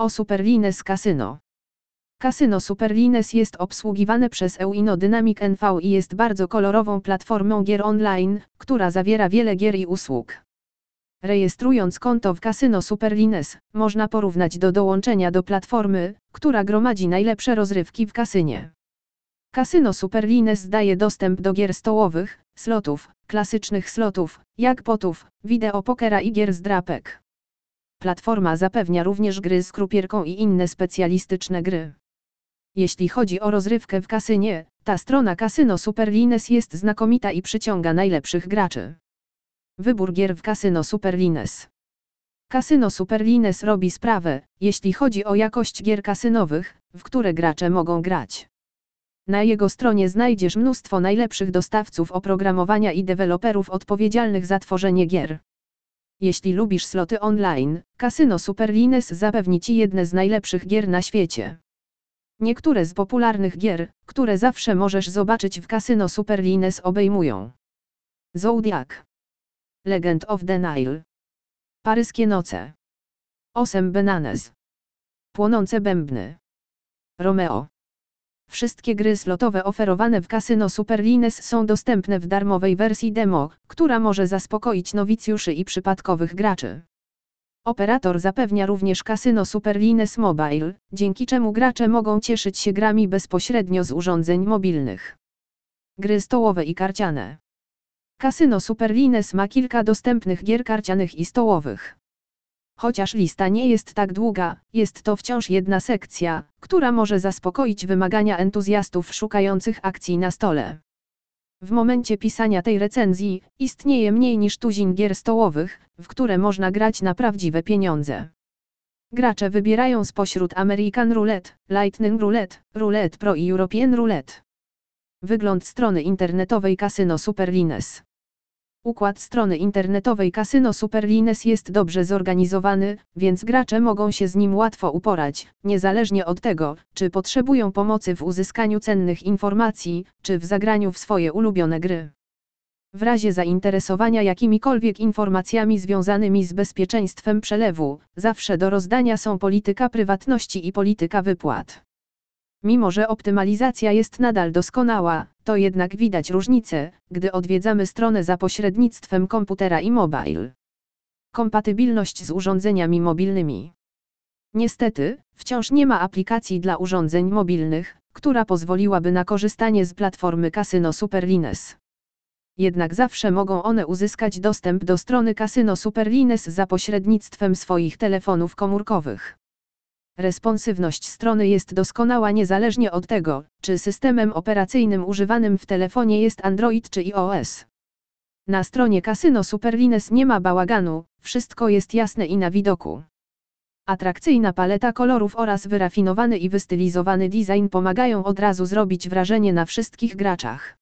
O Superlines Casino. Kasyno Superlines jest obsługiwane przez Euino Dynamic NV i jest bardzo kolorową platformą gier online, która zawiera wiele gier i usług. Rejestrując konto w Kasyno Superlines, można porównać do dołączenia do platformy, która gromadzi najlepsze rozrywki w kasynie. Kasyno Superlines daje dostęp do gier stołowych, slotów, klasycznych slotów, jackpotów, wideopokera i gier z drapek. Platforma zapewnia również gry z krupierką i inne specjalistyczne gry. Jeśli chodzi o rozrywkę w kasynie, ta strona Kasyno Superlines jest znakomita i przyciąga najlepszych graczy. Wybór gier w Kasyno Superlines. Kasyno Superlines robi sprawę, jeśli chodzi o jakość gier kasynowych, w które gracze mogą grać. Na jego stronie znajdziesz mnóstwo najlepszych dostawców oprogramowania i deweloperów odpowiedzialnych za tworzenie gier. Jeśli lubisz sloty online, Kasyno Superlines zapewni Ci jedne z najlepszych gier na świecie. Niektóre z popularnych gier, które zawsze możesz zobaczyć w Kasyno Superlines obejmują Zodiac, Legend of the Nile, Paryskie noce, Osem Benanes, Płonące bębny, Romeo. Wszystkie gry slotowe oferowane w Casino Superlines są dostępne w darmowej wersji demo, która może zaspokoić nowicjuszy i przypadkowych graczy. Operator zapewnia również Casino Superlines Mobile, dzięki czemu gracze mogą cieszyć się grami bezpośrednio z urządzeń mobilnych. Gry stołowe i karciane. Casino Superlines ma kilka dostępnych gier karcianych i stołowych. Chociaż lista nie jest tak długa, jest to wciąż jedna sekcja, która może zaspokoić wymagania entuzjastów szukających akcji na stole. W momencie pisania tej recenzji, istnieje mniej niż tuzin gier stołowych, w które można grać na prawdziwe pieniądze. Gracze wybierają spośród American Roulette, Lightning Roulette, Roulette Pro i European Roulette. Wygląd strony internetowej Casino Superlines Układ strony internetowej Casino Superlines jest dobrze zorganizowany, więc gracze mogą się z nim łatwo uporać, niezależnie od tego, czy potrzebują pomocy w uzyskaniu cennych informacji, czy w zagraniu w swoje ulubione gry. W razie zainteresowania jakimikolwiek informacjami związanymi z bezpieczeństwem przelewu, zawsze do rozdania są polityka prywatności i polityka wypłat. Mimo że optymalizacja jest nadal doskonała, to jednak widać różnicę, gdy odwiedzamy stronę za pośrednictwem komputera i mobile. Kompatybilność z urządzeniami mobilnymi. Niestety, wciąż nie ma aplikacji dla urządzeń mobilnych, która pozwoliłaby na korzystanie z platformy Casino Superlines. Jednak zawsze mogą one uzyskać dostęp do strony Casino Superlines za pośrednictwem swoich telefonów komórkowych. Responsywność strony jest doskonała niezależnie od tego, czy systemem operacyjnym używanym w telefonie jest Android czy iOS. Na stronie Casino Superlines nie ma bałaganu, wszystko jest jasne i na widoku. Atrakcyjna paleta kolorów oraz wyrafinowany i wystylizowany design pomagają od razu zrobić wrażenie na wszystkich graczach.